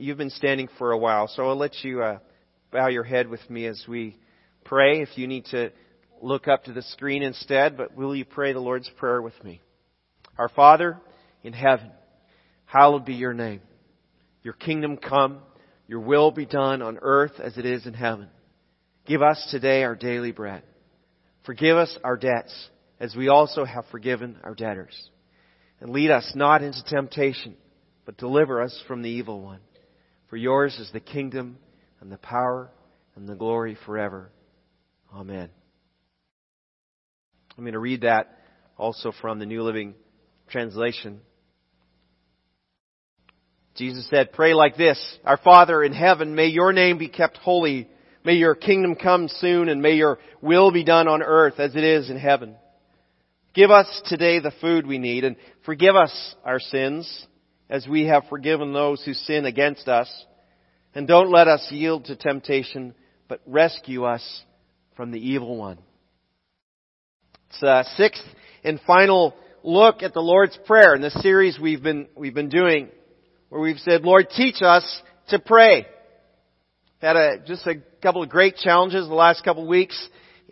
you've been standing for a while, so I'll let you uh, bow your head with me as we pray. If you need to look up to the screen instead, but will you pray the Lord's Prayer with me? Our Father in heaven, hallowed be your name. Your kingdom come, your will be done on earth as it is in heaven. Give us today our daily bread. Forgive us our debts as we also have forgiven our debtors. And lead us not into temptation, but deliver us from the evil one. For yours is the kingdom and the power and the glory forever. Amen. I'm going to read that also from the New Living Translation. Jesus said, Pray like this Our Father in heaven, may your name be kept holy. May your kingdom come soon, and may your will be done on earth as it is in heaven. Give us today the food we need, and forgive us our sins as we have forgiven those who sin against us. And don't let us yield to temptation, but rescue us from the evil one. It's a sixth and final look at the Lord's Prayer in this series we've been, we've been doing, where we've said, Lord, teach us to pray. Had a, just a couple of great challenges the last couple of weeks,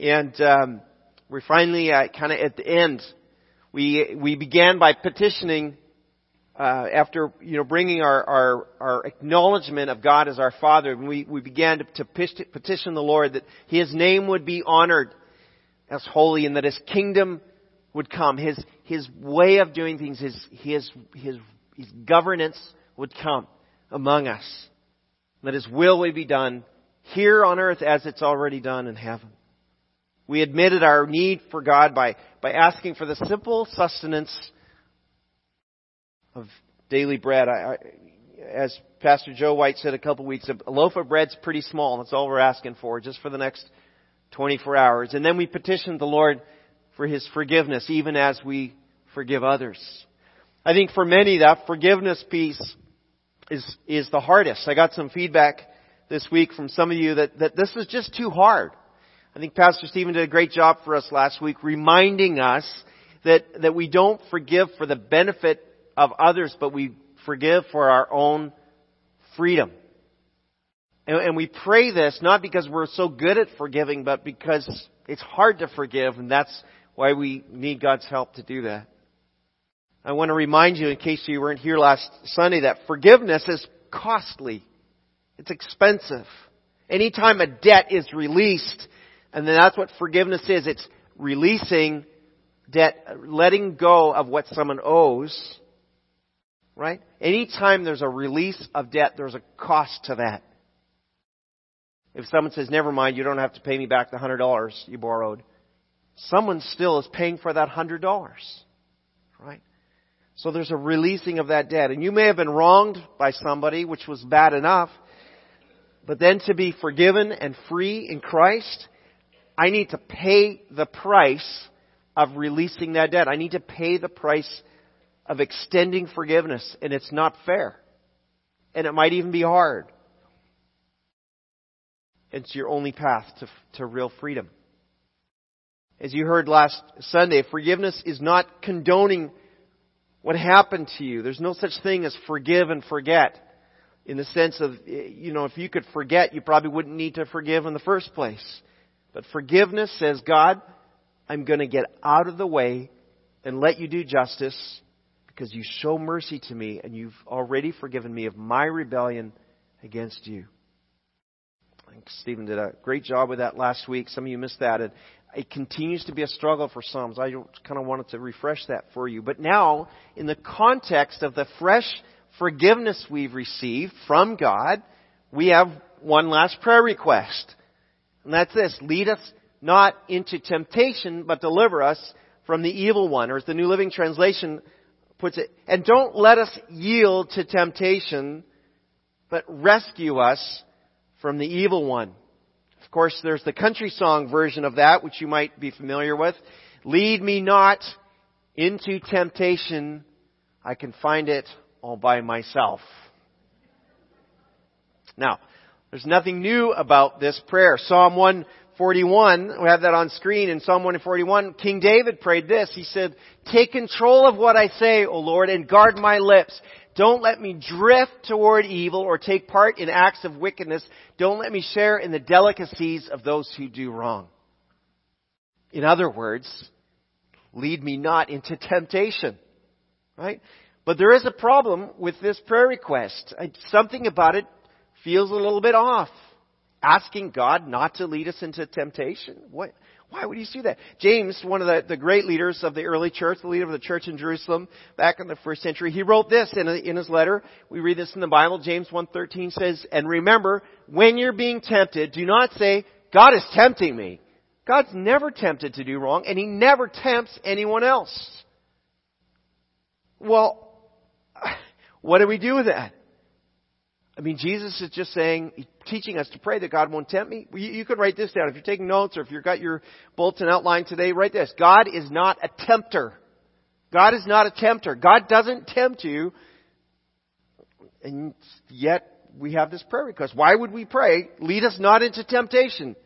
and um, we're finally uh, kind of at the end. We we began by petitioning uh, after you know bringing our, our our acknowledgement of God as our Father. We we began to, to petition the Lord that His name would be honored as holy, and that His kingdom would come. His His way of doing things, His His His His governance would come among us. That His will would be done here on earth as it's already done in heaven. We admitted our need for God by, by asking for the simple sustenance of daily bread. I, I, as Pastor Joe White said a couple weeks, a loaf of bread's pretty small. That's all we're asking for, just for the next 24 hours. And then we petitioned the Lord for His forgiveness, even as we forgive others. I think for many, that forgiveness piece is, is the hardest. I got some feedback this week from some of you that, that this is just too hard. I think Pastor Stephen did a great job for us last week reminding us that, that we don't forgive for the benefit of others, but we forgive for our own freedom. And, and we pray this not because we're so good at forgiving, but because it's hard to forgive, and that's why we need God's help to do that. I want to remind you, in case you weren't here last Sunday, that forgiveness is costly. It's expensive. Anytime a debt is released, and then that's what forgiveness is. It's releasing debt, letting go of what someone owes. Right? Anytime there's a release of debt, there's a cost to that. If someone says, never mind, you don't have to pay me back the hundred dollars you borrowed, someone still is paying for that hundred dollars. Right? So there's a releasing of that debt. And you may have been wronged by somebody, which was bad enough, but then to be forgiven and free in Christ, I need to pay the price of releasing that debt. I need to pay the price of extending forgiveness, and it's not fair. And it might even be hard. It's your only path to, to real freedom. As you heard last Sunday, forgiveness is not condoning what happened to you. There's no such thing as forgive and forget. In the sense of, you know, if you could forget, you probably wouldn't need to forgive in the first place. But forgiveness says, God, I'm going to get out of the way and let you do justice because you show mercy to me and you've already forgiven me of my rebellion against you. I Stephen did a great job with that last week. Some of you missed that. And it continues to be a struggle for some. I kind of wanted to refresh that for you. But now, in the context of the fresh forgiveness we've received from God, we have one last prayer request. And that's this lead us not into temptation, but deliver us from the evil one. Or as the New Living Translation puts it, and don't let us yield to temptation, but rescue us from the evil one. Of course, there's the country song version of that, which you might be familiar with. Lead me not into temptation. I can find it all by myself. Now, there's nothing new about this prayer. Psalm 141, we have that on screen in Psalm 141, King David prayed this. He said, Take control of what I say, O Lord, and guard my lips. Don't let me drift toward evil or take part in acts of wickedness. Don't let me share in the delicacies of those who do wrong. In other words, lead me not into temptation. Right? But there is a problem with this prayer request. Something about it feels a little bit off. Asking God not to lead us into temptation? What? Why would he do that? James, one of the, the great leaders of the early church, the leader of the church in Jerusalem back in the first century, he wrote this in, a, in his letter. We read this in the Bible. James 1.13 says, And remember, when you're being tempted, do not say, God is tempting me. God's never tempted to do wrong, and He never tempts anyone else. Well, what do we do with that? I mean, Jesus is just saying, teaching us to pray that God won't tempt me. You, you could write this down. If you're taking notes or if you've got your bulletin outline today, write this. God is not a tempter. God is not a tempter. God doesn't tempt you. And yet, we have this prayer request. Why would we pray, lead us not into temptation,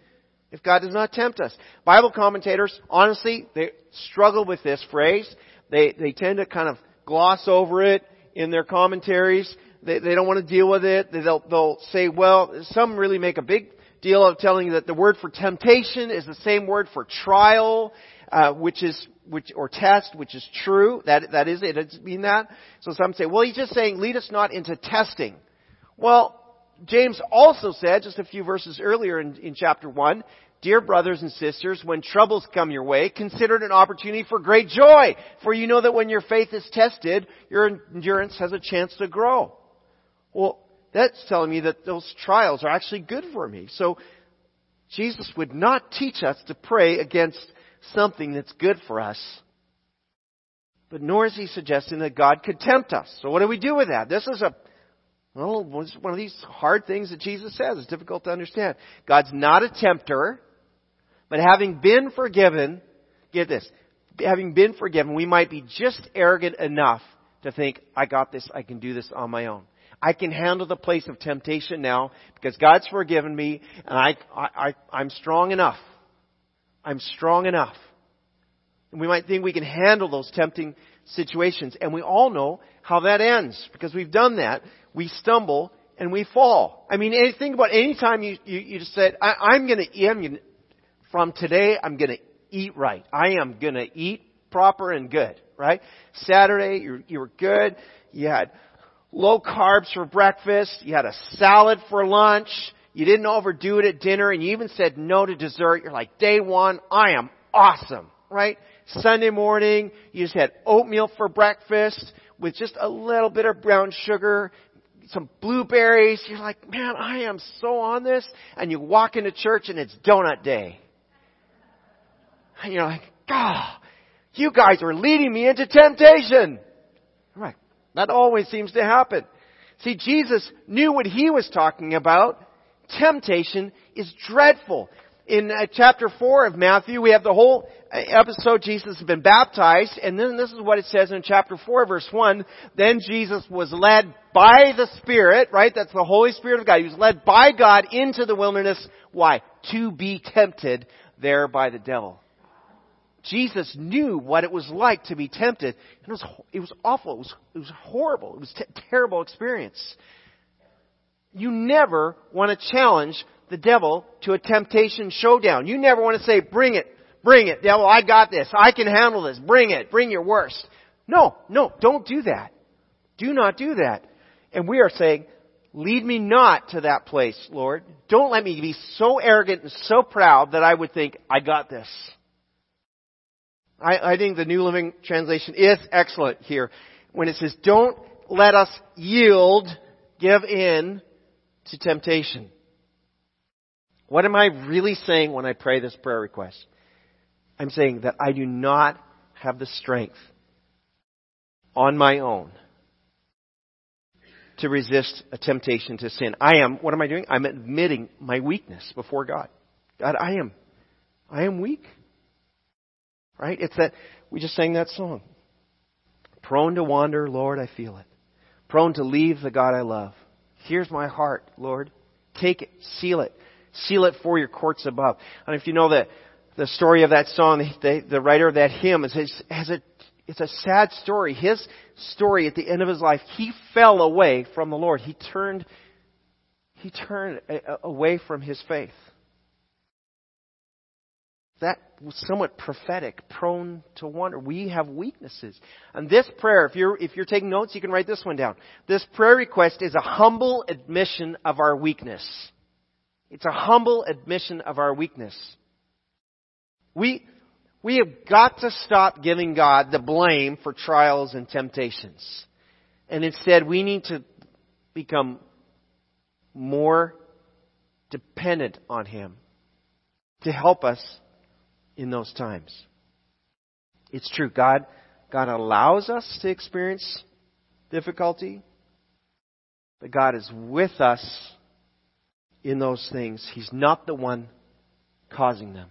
if God does not tempt us? Bible commentators, honestly, they struggle with this phrase. They, they tend to kind of gloss over it in their commentaries. They, they don't want to deal with it. They'll, they'll say, well, some really make a big deal of telling you that the word for temptation is the same word for trial, uh, which is which or test, which is true. That that is it. It doesn't mean that. So some say, well, he's just saying, lead us not into testing. Well, James also said just a few verses earlier in, in chapter one, Dear brothers and sisters, when troubles come your way, consider it an opportunity for great joy, for you know that when your faith is tested, your endurance has a chance to grow. Well, that's telling me that those trials are actually good for me. So, Jesus would not teach us to pray against something that's good for us. But nor is he suggesting that God could tempt us. So what do we do with that? This is a, well, one of these hard things that Jesus says. It's difficult to understand. God's not a tempter, but having been forgiven, get this, having been forgiven, we might be just arrogant enough to think, I got this, I can do this on my own. I can handle the place of temptation now because God's forgiven me and I, I, I, am strong enough. I'm strong enough. And we might think we can handle those tempting situations. And we all know how that ends because we've done that. We stumble and we fall. I mean, think about any time you, you, you just said, I, am going to, I'm from today, I'm going to eat right. I am going to eat proper and good, right? Saturday, you, you were good. You had low carbs for breakfast. You had a salad for lunch. You didn't overdo it at dinner and you even said no to dessert. You're like, day one, I am awesome, right? Sunday morning, you just had oatmeal for breakfast with just a little bit of brown sugar, some blueberries. You're like, man, I am so on this. And you walk into church and it's donut day. And you're like, God, you guys are leading me into temptation. That always seems to happen. See, Jesus knew what he was talking about. Temptation is dreadful. In uh, chapter 4 of Matthew, we have the whole uh, episode, Jesus has been baptized, and then this is what it says in chapter 4 verse 1. Then Jesus was led by the Spirit, right? That's the Holy Spirit of God. He was led by God into the wilderness. Why? To be tempted there by the devil. Jesus knew what it was like to be tempted. It was, it was awful. It was, it was horrible. It was a terrible experience. You never want to challenge the devil to a temptation showdown. You never want to say, bring it, bring it, devil, I got this, I can handle this, bring it, bring your worst. No, no, don't do that. Do not do that. And we are saying, lead me not to that place, Lord. Don't let me be so arrogant and so proud that I would think, I got this. I, I think the New Living Translation is excellent here when it says, don't let us yield, give in to temptation. What am I really saying when I pray this prayer request? I'm saying that I do not have the strength on my own to resist a temptation to sin. I am, what am I doing? I'm admitting my weakness before God. God, I am, I am weak. Right? It's that, we just sang that song. Prone to wander, Lord, I feel it. Prone to leave the God I love. Here's my heart, Lord. Take it, seal it. Seal it for your courts above. And if you know the, the story of that song, the, the writer of that hymn has a, it's a sad story. His story at the end of his life, he fell away from the Lord. He turned, he turned away from his faith. That somewhat prophetic, prone to wonder. We have weaknesses. And this prayer, if you're, if you're taking notes, you can write this one down. This prayer request is a humble admission of our weakness. It's a humble admission of our weakness. We, we have got to stop giving God the blame for trials and temptations. And instead, we need to become more dependent on Him to help us in those times. It's true. God, God allows us to experience difficulty, but God is with us in those things. He's not the one causing them.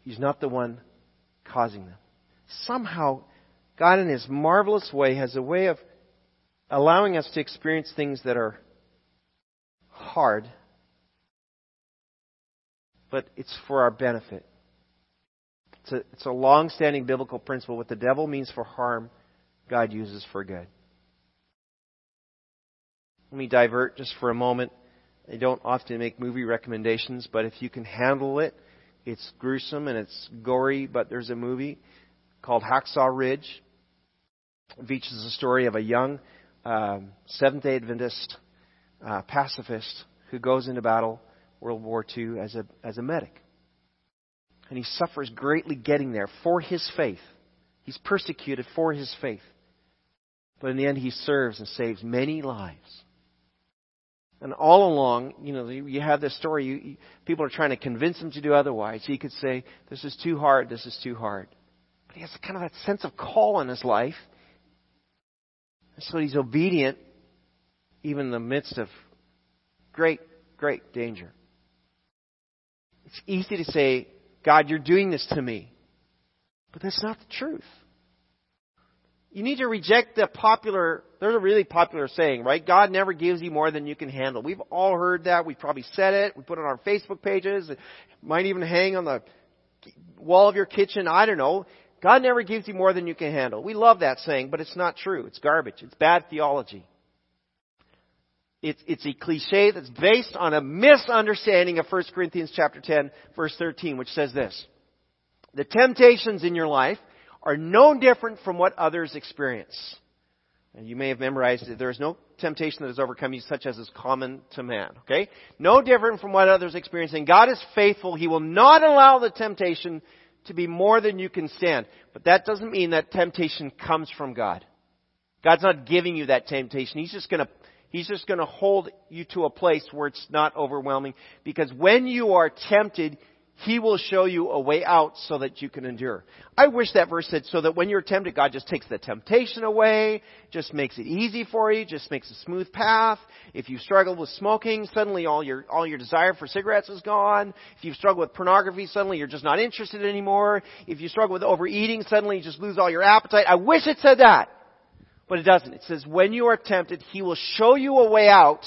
He's not the one causing them. Somehow, God, in His marvelous way, has a way of allowing us to experience things that are hard, but it's for our benefit. It's a, it's a long standing biblical principle. What the devil means for harm, God uses for good. Let me divert just for a moment. I don't often make movie recommendations, but if you can handle it, it's gruesome and it's gory, but there's a movie called Hacksaw Ridge. It features the story of a young um, Seventh day Adventist uh, pacifist who goes into battle, World War II, as a, as a medic. And he suffers greatly getting there for his faith. He's persecuted for his faith. But in the end, he serves and saves many lives. And all along, you know, you have this story. You, you, people are trying to convince him to do otherwise. He could say, "This is too hard. This is too hard." But he has kind of that sense of call in his life, and so he's obedient, even in the midst of great, great danger. It's easy to say, "God, you're doing this to me," but that's not the truth. You need to reject the popular, there's a really popular saying, right? God never gives you more than you can handle. We've all heard that. We've probably said it. We put it on our Facebook pages. It might even hang on the wall of your kitchen. I don't know. God never gives you more than you can handle. We love that saying, but it's not true. It's garbage. It's bad theology. It's, it's a cliche that's based on a misunderstanding of 1 Corinthians chapter 10, verse 13, which says this. The temptations in your life are no different from what others experience. And you may have memorized it. There is no temptation that has overcome you such as is common to man. Okay? No different from what others experience. And God is faithful. He will not allow the temptation to be more than you can stand. But that doesn't mean that temptation comes from God. God's not giving you that temptation. He's just gonna, He's just gonna hold you to a place where it's not overwhelming. Because when you are tempted, he will show you a way out so that you can endure. I wish that verse said so that when you're tempted, God just takes the temptation away, just makes it easy for you, just makes a smooth path. If you struggle with smoking, suddenly all your, all your desire for cigarettes is gone. If you struggle with pornography, suddenly you're just not interested anymore. If you struggle with overeating, suddenly you just lose all your appetite. I wish it said that. But it doesn't. It says when you are tempted, He will show you a way out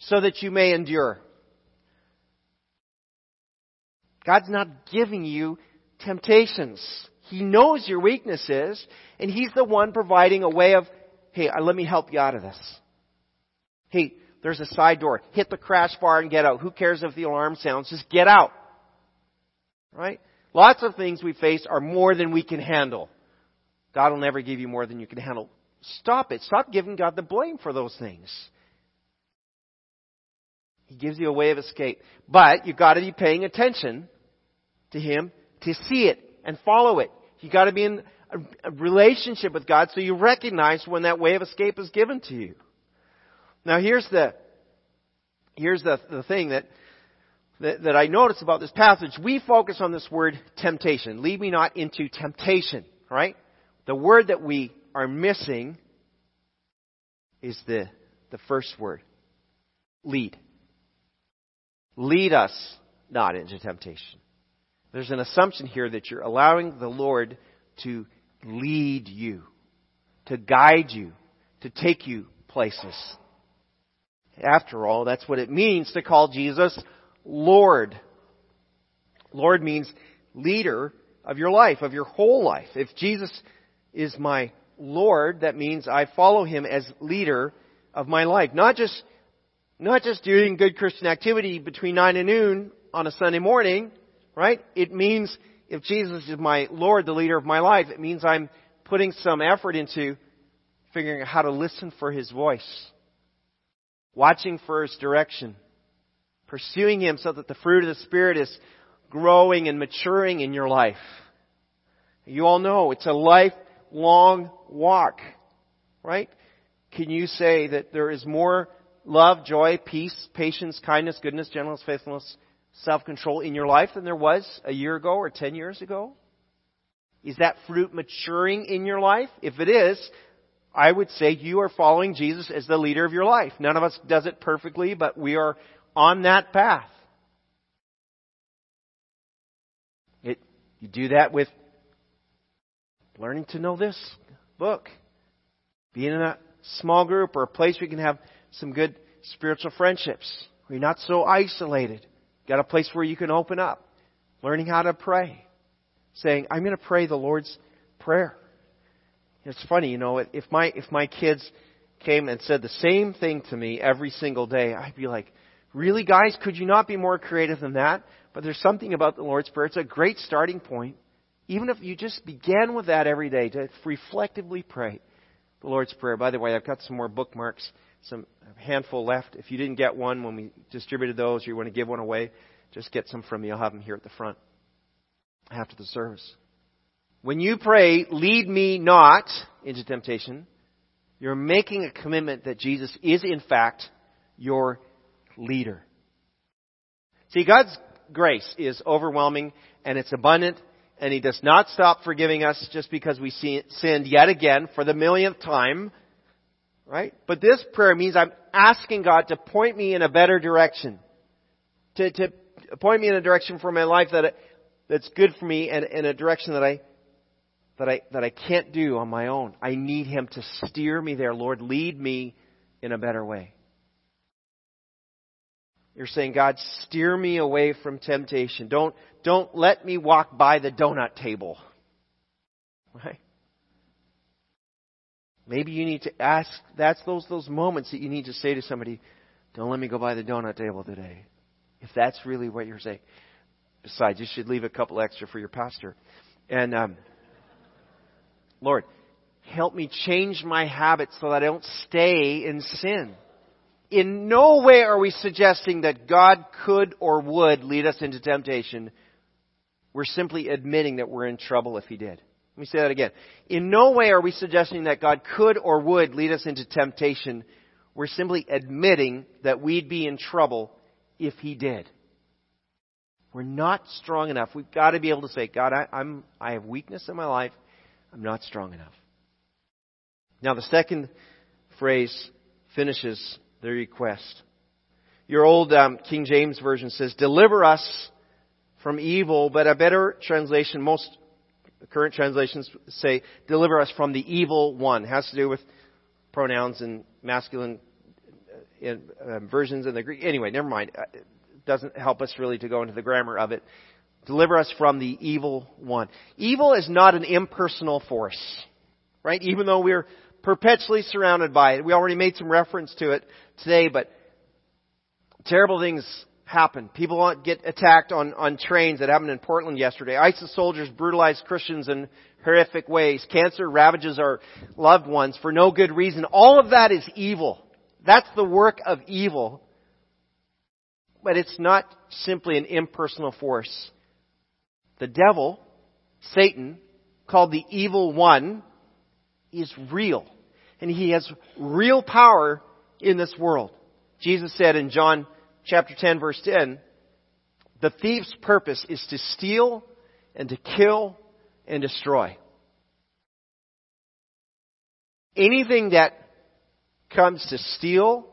so that you may endure. God's not giving you temptations. He knows your weaknesses, and He's the one providing a way of, hey, uh, let me help you out of this. Hey, there's a side door. Hit the crash bar and get out. Who cares if the alarm sounds? Just get out. Right? Lots of things we face are more than we can handle. God will never give you more than you can handle. Stop it. Stop giving God the blame for those things. He gives you a way of escape. But you've got to be paying attention to Him to see it and follow it. You've got to be in a relationship with God so you recognize when that way of escape is given to you. Now here's the here's the, the thing that, that that I notice about this passage. We focus on this word temptation. Lead me not into temptation. Right? The word that we are missing is the the first word. Lead. Lead us not into temptation. There's an assumption here that you're allowing the Lord to lead you, to guide you, to take you places. After all, that's what it means to call Jesus Lord. Lord means leader, of your life, of your whole life. If Jesus is my Lord, that means I follow Him as leader of my life. Not just, not just doing good Christian activity between 9 and noon on a Sunday morning, right? It means if Jesus is my Lord, the leader of my life, it means I'm putting some effort into figuring out how to listen for His voice, watching for His direction, pursuing Him so that the fruit of the Spirit is growing and maturing in your life. You all know it's a lifelong walk, right? Can you say that there is more love, joy, peace, patience, kindness, goodness, gentleness, faithfulness, self-control in your life than there was a year ago or ten years ago? Is that fruit maturing in your life? If it is, I would say you are following Jesus as the leader of your life. None of us does it perfectly, but we are on that path. It, you do that with learning to know this book, being in a small group or a place where you can have some good spiritual friendships, where you're not so isolated. Got a place where you can open up, learning how to pray, saying, I'm going to pray the Lord's Prayer. It's funny, you know, if my, if my kids came and said the same thing to me every single day, I'd be like, really guys, could you not be more creative than that? But there's something about the Lord's Prayer. It's a great starting point. Even if you just began with that every day to reflectively pray the Lord's Prayer. By the way, I've got some more bookmarks, some handful left. If you didn't get one when we distributed those, you want to give one away, just get some from me. I'll have them here at the front after the service. When you pray, lead me not into temptation, you're making a commitment that Jesus is in fact your leader. See, God's grace is overwhelming and it's abundant and He does not stop forgiving us just because we sinned yet again for the millionth time. Right? But this prayer means I'm asking God to point me in a better direction. To, to point me in a direction for my life that, that's good for me and in a direction that I, that I, that I can't do on my own. I need Him to steer me there. Lord, lead me in a better way. You're saying, God, steer me away from temptation. Don't, don't let me walk by the donut table. Right? Maybe you need to ask, that's those, those moments that you need to say to somebody, don't let me go by the donut table today. If that's really what you're saying. Besides, you should leave a couple extra for your pastor. And, um, Lord, help me change my habits so that I don't stay in sin in no way are we suggesting that God could or would lead us into temptation. We're simply admitting that we're in trouble if He did. Let me say that again. In no way are we suggesting that God could or would lead us into temptation. We're simply admitting that we'd be in trouble if He did. We're not strong enough. We've got to be able to say, God, I, I'm, I have weakness in my life. I'm not strong enough. Now, the second phrase finishes the request. Your old um, King James Version says, Deliver us from evil, but a better translation, most current translations say, Deliver us from the evil one. It has to do with pronouns and masculine uh, in, uh, versions in the Greek. Anyway, never mind. Uh, it doesn't help us really to go into the grammar of it. Deliver us from the evil one. Evil is not an impersonal force, right? Even though we're perpetually surrounded by it. We already made some reference to it today, but terrible things happen. People get attacked on, on trains that happened in Portland yesterday. ISIS soldiers brutalize Christians in horrific ways. Cancer ravages our loved ones for no good reason. All of that is evil. That's the work of evil. But it's not simply an impersonal force. The devil, Satan, called the evil one, is real and he has real power in this world. Jesus said in John chapter 10 verse 10, the thief's purpose is to steal and to kill and destroy. Anything that comes to steal,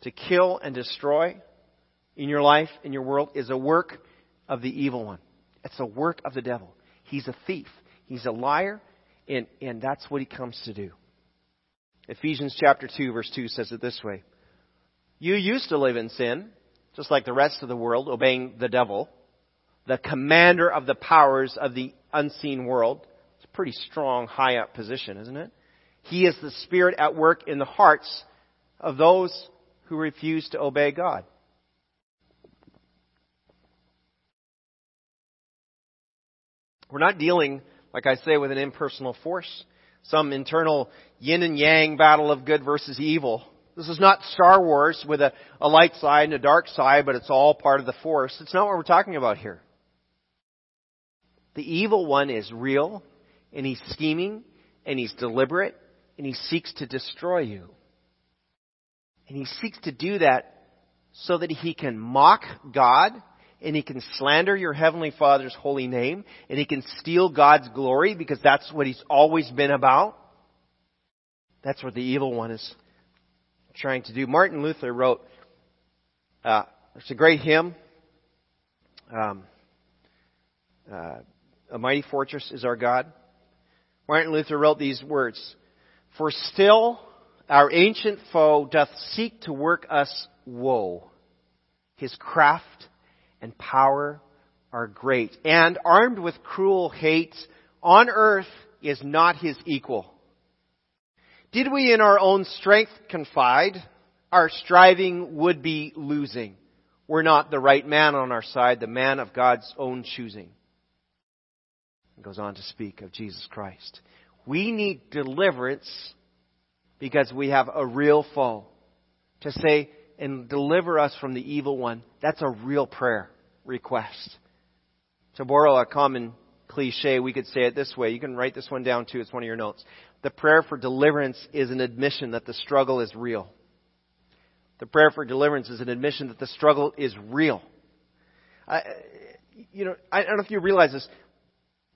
to kill and destroy in your life, in your world, is a work of the evil one. It's a work of the devil. He's a thief. He's a liar, and, and that's what he comes to do. Ephesians chapter 2 verse 2 says it this way. You used to live in sin, just like the rest of the world, obeying the devil, the commander of the powers of the unseen world. It's a pretty strong, high up position, isn't it? He is the Spirit at work in the hearts of those who refuse to obey God. We're not dealing, like I say, with an impersonal force, some internal yin and yang battle of good versus evil. This is not Star Wars with a, a light side and a dark side, but it's all part of the force. It's not what we're talking about here. The evil one is real, and he's scheming, and he's deliberate, and he seeks to destroy you. And he seeks to do that so that he can mock God and he can slander your heavenly father's holy name and he can steal God's glory because that's what he's always been about. That's what the evil one is trying to do. Martin Luther wrote, uh, it's a great hymn. Um, uh, a mighty fortress is our God. Martin Luther wrote these words, For still our ancient foe doth seek to work us woe. His craft and power are great. And armed with cruel hate, on earth is not his equal. Did we in our own strength confide, our striving would be losing. We're not the right man on our side, the man of God's own choosing. He goes on to speak of Jesus Christ. We need deliverance because we have a real foe. To say, and deliver us from the evil one, that's a real prayer request. To borrow a common cliche, we could say it this way. You can write this one down too. It's one of your notes. The prayer for deliverance is an admission that the struggle is real. The prayer for deliverance is an admission that the struggle is real. I, you know, I don't know if you realize this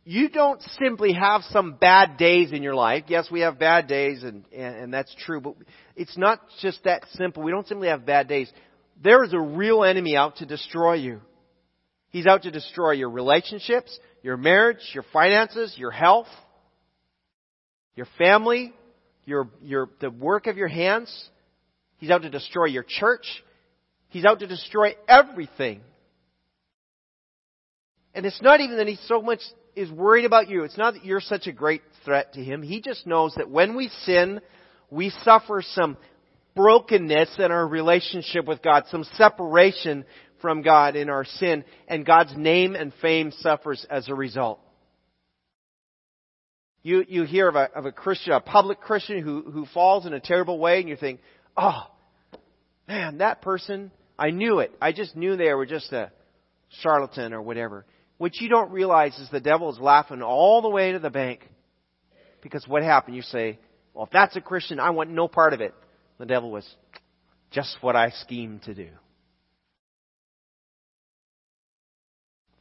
you don't simply have some bad days in your life. Yes, we have bad days, and, and, and, that's true, but it's not just that simple. We don't simply have bad days. There is a real enemy out to destroy you. He's out to destroy your relationships, your marriage, your finances, your health, your family, your, your, the work of your hands. He's out to destroy your church. He's out to destroy everything. And it's not even that he so much is worried about you. It's not that you're such a great threat to him. He just knows that when we sin, we suffer some brokenness in our relationship with God, some separation from God in our sin, and God's name and fame suffers as a result. You, you hear of a, of a Christian, a public Christian who, who falls in a terrible way, and you think, oh, man, that person, I knew it. I just knew they were just a charlatan or whatever. What you don't realize is the devil is laughing all the way to the bank. Because what happened? You say, well, if that's a Christian, I want no part of it. The devil was just what I schemed to do.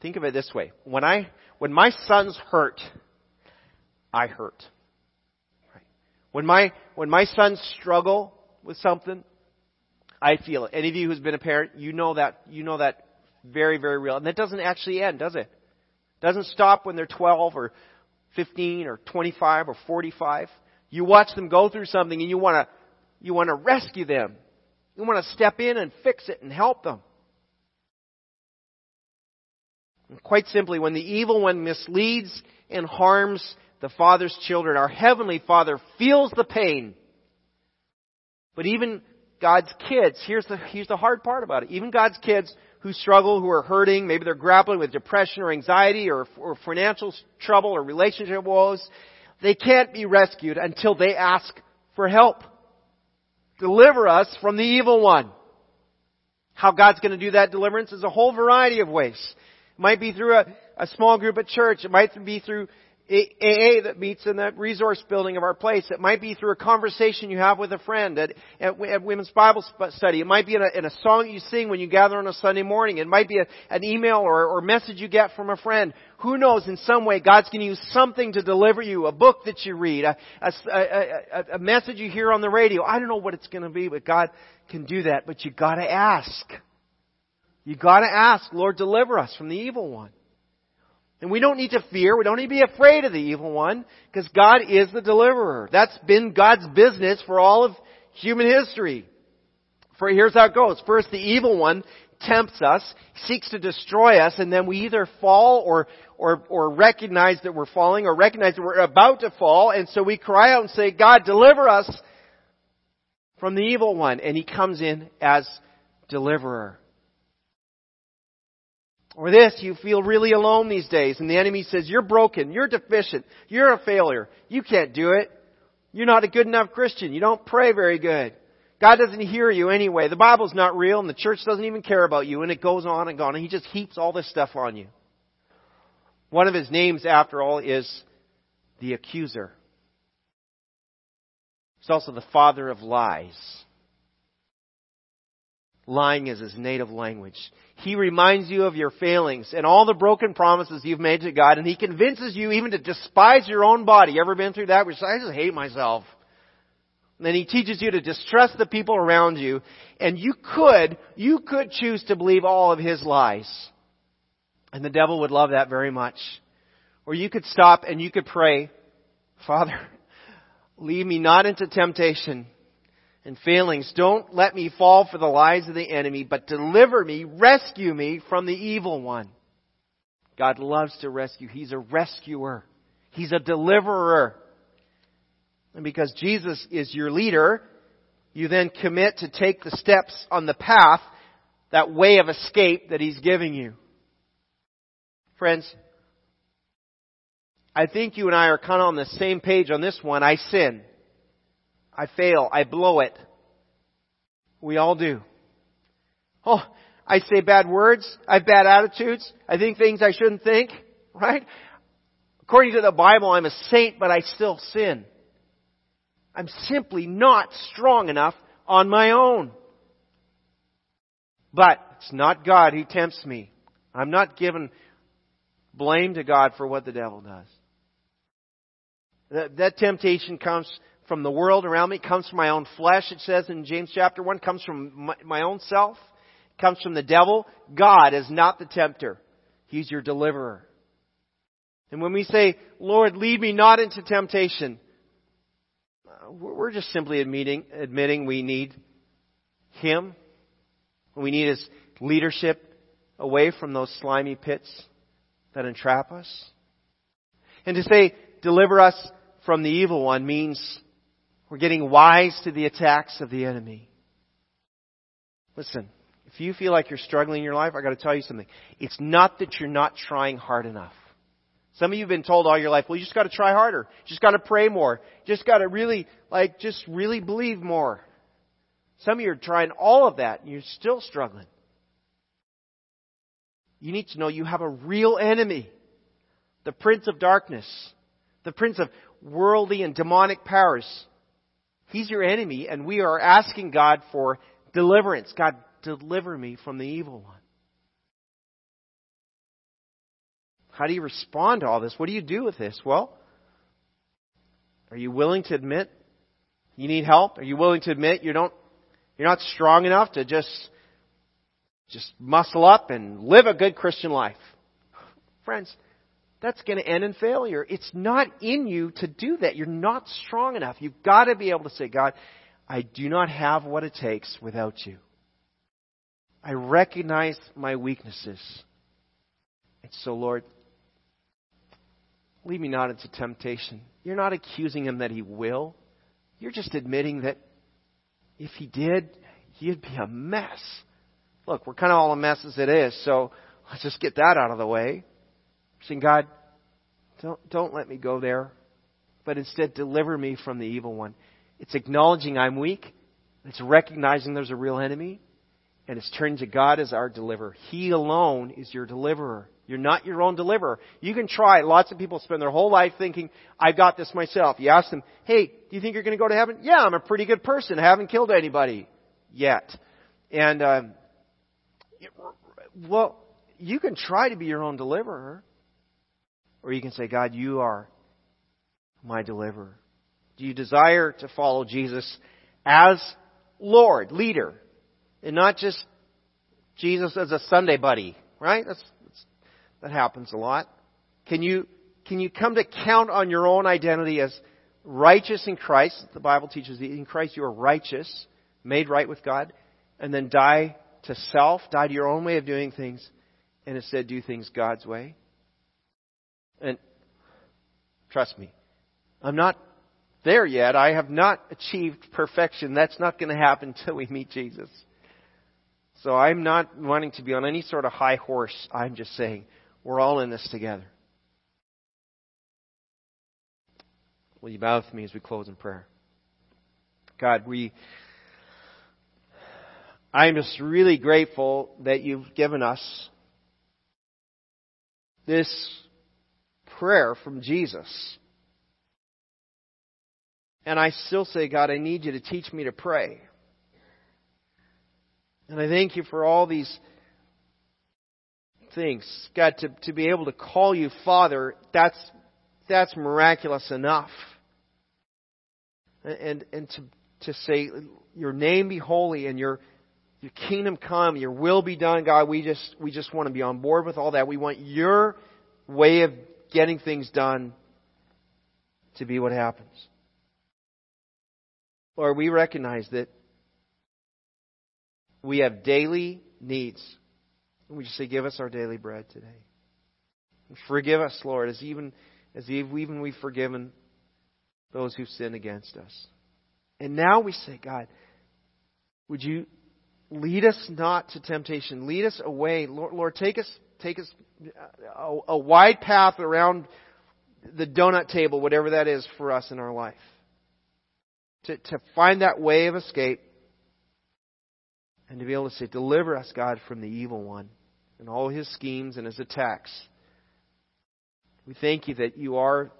Think of it this way. When I, when my sons hurt, I hurt. When my, when my sons struggle with something, I feel it. Any of you who's been a parent, you know that, you know that very, very real. And that doesn't actually end, does it? Doesn't stop when they're 12 or 15 or 25 or 45. You watch them go through something and you want to, you want to rescue them. You want to step in and fix it and help them. Quite simply, when the evil one misleads and harms the Father's children, our Heavenly Father feels the pain. But even God's kids, here's the, here's the hard part about it. Even God's kids who struggle, who are hurting. Maybe they're grappling with depression or anxiety or, or financial trouble or relationship woes. They can't be rescued until they ask for help. Deliver us from the evil one. How God's going to do that deliverance is a whole variety of ways. It might be through a, a small group at church. It might be through AA that meets in that resource building of our place. It might be through a conversation you have with a friend at, at, at Women's Bible Study. It might be in a, in a song you sing when you gather on a Sunday morning. It might be a, an email or, or message you get from a friend. Who knows, in some way, God's going to use something to deliver you. A book that you read, a, a, a, message you hear on the radio. I don't know what it's going to be, but God can do that. But you gotta ask. You gotta ask, Lord, deliver us from the evil one. And we don't need to fear, we don't need to be afraid of the evil one, because God is the deliverer. That's been God's business for all of human history. For here's how it goes. First, the evil one tempts us, seeks to destroy us, and then we either fall or, or, or recognize that we're falling or recognize that we're about to fall, and so we cry out and say, God, deliver us from the evil one. And he comes in as deliverer. Or this, you feel really alone these days, and the enemy says, You're broken, you're deficient, you're a failure, you can't do it. You're not a good enough Christian, you don't pray very good. God doesn't hear you anyway. The Bible's not real, and the church doesn't even care about you, and it goes on and on, and he just heaps all this stuff on you. One of his names, after all, is the accuser. He's also the father of lies. Lying is his native language. He reminds you of your failings and all the broken promises you've made to God, and he convinces you even to despise your own body. You ever been through that? Which I just hate myself. And then he teaches you to distrust the people around you, and you could, you could choose to believe all of his lies. And the devil would love that very much. Or you could stop and you could pray, Father, lead me not into temptation, and failings. Don't let me fall for the lies of the enemy, but deliver me, rescue me from the evil one. God loves to rescue. He's a rescuer. He's a deliverer. And because Jesus is your leader, you then commit to take the steps on the path, that way of escape that He's giving you. Friends, I think you and I are kind of on the same page on this one. I sin. I fail. I blow it. We all do. Oh, I say bad words. I have bad attitudes. I think things I shouldn't think. Right? According to the Bible, I'm a saint, but I still sin. I'm simply not strong enough on my own. But it's not God who tempts me. I'm not giving blame to God for what the devil does. That, that temptation comes from the world around me, comes from my own flesh, it says in James chapter 1, comes from my, own self, comes from the devil. God is not the tempter. He's your deliverer. And when we say, Lord, lead me not into temptation, we're just simply admitting, admitting we need Him. We need His leadership away from those slimy pits that entrap us. And to say, deliver us from the evil one means we're getting wise to the attacks of the enemy. Listen, if you feel like you're struggling in your life, I've gotta tell you something. It's not that you're not trying hard enough. Some of you have been told all your life, well, you just gotta try harder. Just gotta pray more. Just gotta really, like, just really believe more. Some of you are trying all of that and you're still struggling. You need to know you have a real enemy. The Prince of Darkness. The Prince of worldly and demonic powers. He's your enemy, and we are asking God for deliverance. God, deliver me from the evil one. How do you respond to all this? What do you do with this? Well, are you willing to admit you need help? Are you willing to admit you don't you're not strong enough to just just muscle up and live a good Christian life? Friends, that's going to end in failure. It's not in you to do that. You're not strong enough. You've got to be able to say, God, I do not have what it takes without you. I recognize my weaknesses. And so, Lord, lead me not into temptation. You're not accusing him that he will. You're just admitting that if he did, you'd be a mess. Look, we're kind of all a mess as it is, so let's just get that out of the way. Saying, God, don't, don't let me go there, but instead deliver me from the evil one. It's acknowledging I'm weak. It's recognizing there's a real enemy. And it's turning to God as our deliverer. He alone is your deliverer. You're not your own deliverer. You can try. Lots of people spend their whole life thinking, I've got this myself. You ask them, hey, do you think you're going to go to heaven? Yeah, I'm a pretty good person. I haven't killed anybody yet. And, um, well, you can try to be your own deliverer. Or you can say, God, you are my deliverer. Do you desire to follow Jesus as Lord, leader, and not just Jesus as a Sunday buddy, right? That's, that's, that happens a lot. Can you, can you come to count on your own identity as righteous in Christ? The Bible teaches that in Christ you are righteous, made right with God, and then die to self, die to your own way of doing things, and instead do things God's way. And trust me, I'm not there yet. I have not achieved perfection. That's not going to happen until we meet Jesus. So I'm not wanting to be on any sort of high horse. I'm just saying we're all in this together. Will you bow with me as we close in prayer? God, we, I'm just really grateful that you've given us this prayer from Jesus. And I still say, God, I need you to teach me to pray. And I thank you for all these things. God, to, to be able to call you Father, that's, that's miraculous enough. And, and to, to say, Your name be holy and your, your kingdom come, your will be done, God, we just, we just want to be on board with all that. We want your way of getting things done to be what happens. Lord, we recognize that we have daily needs. And we just say, give us our daily bread today. Forgive us, Lord, as even as even we've forgiven those who've sinned against us. And now we say, God, would you lead us not to temptation? Lead us away. Lord, Lord take us, take us a, a wide path around the donut table, whatever that is for us in our life. To, to find that way of escape and to be able to say, Deliver us, God, from the evil one and all his schemes and his attacks. We thank you that you are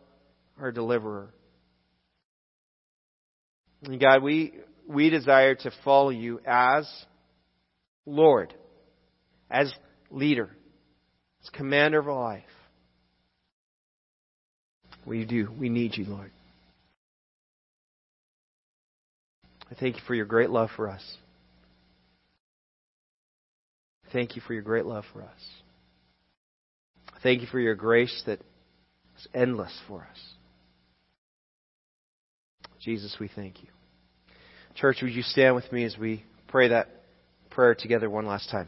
our deliverer. And God, we, we desire to follow you as Lord, as leader, as commander of our life. We do. We need you, Lord. I thank you for your great love for us. Thank you for your great love for us. Thank you for your grace that is endless for us. Jesus, we thank you. Church, would you stand with me as we pray that prayer together one last time?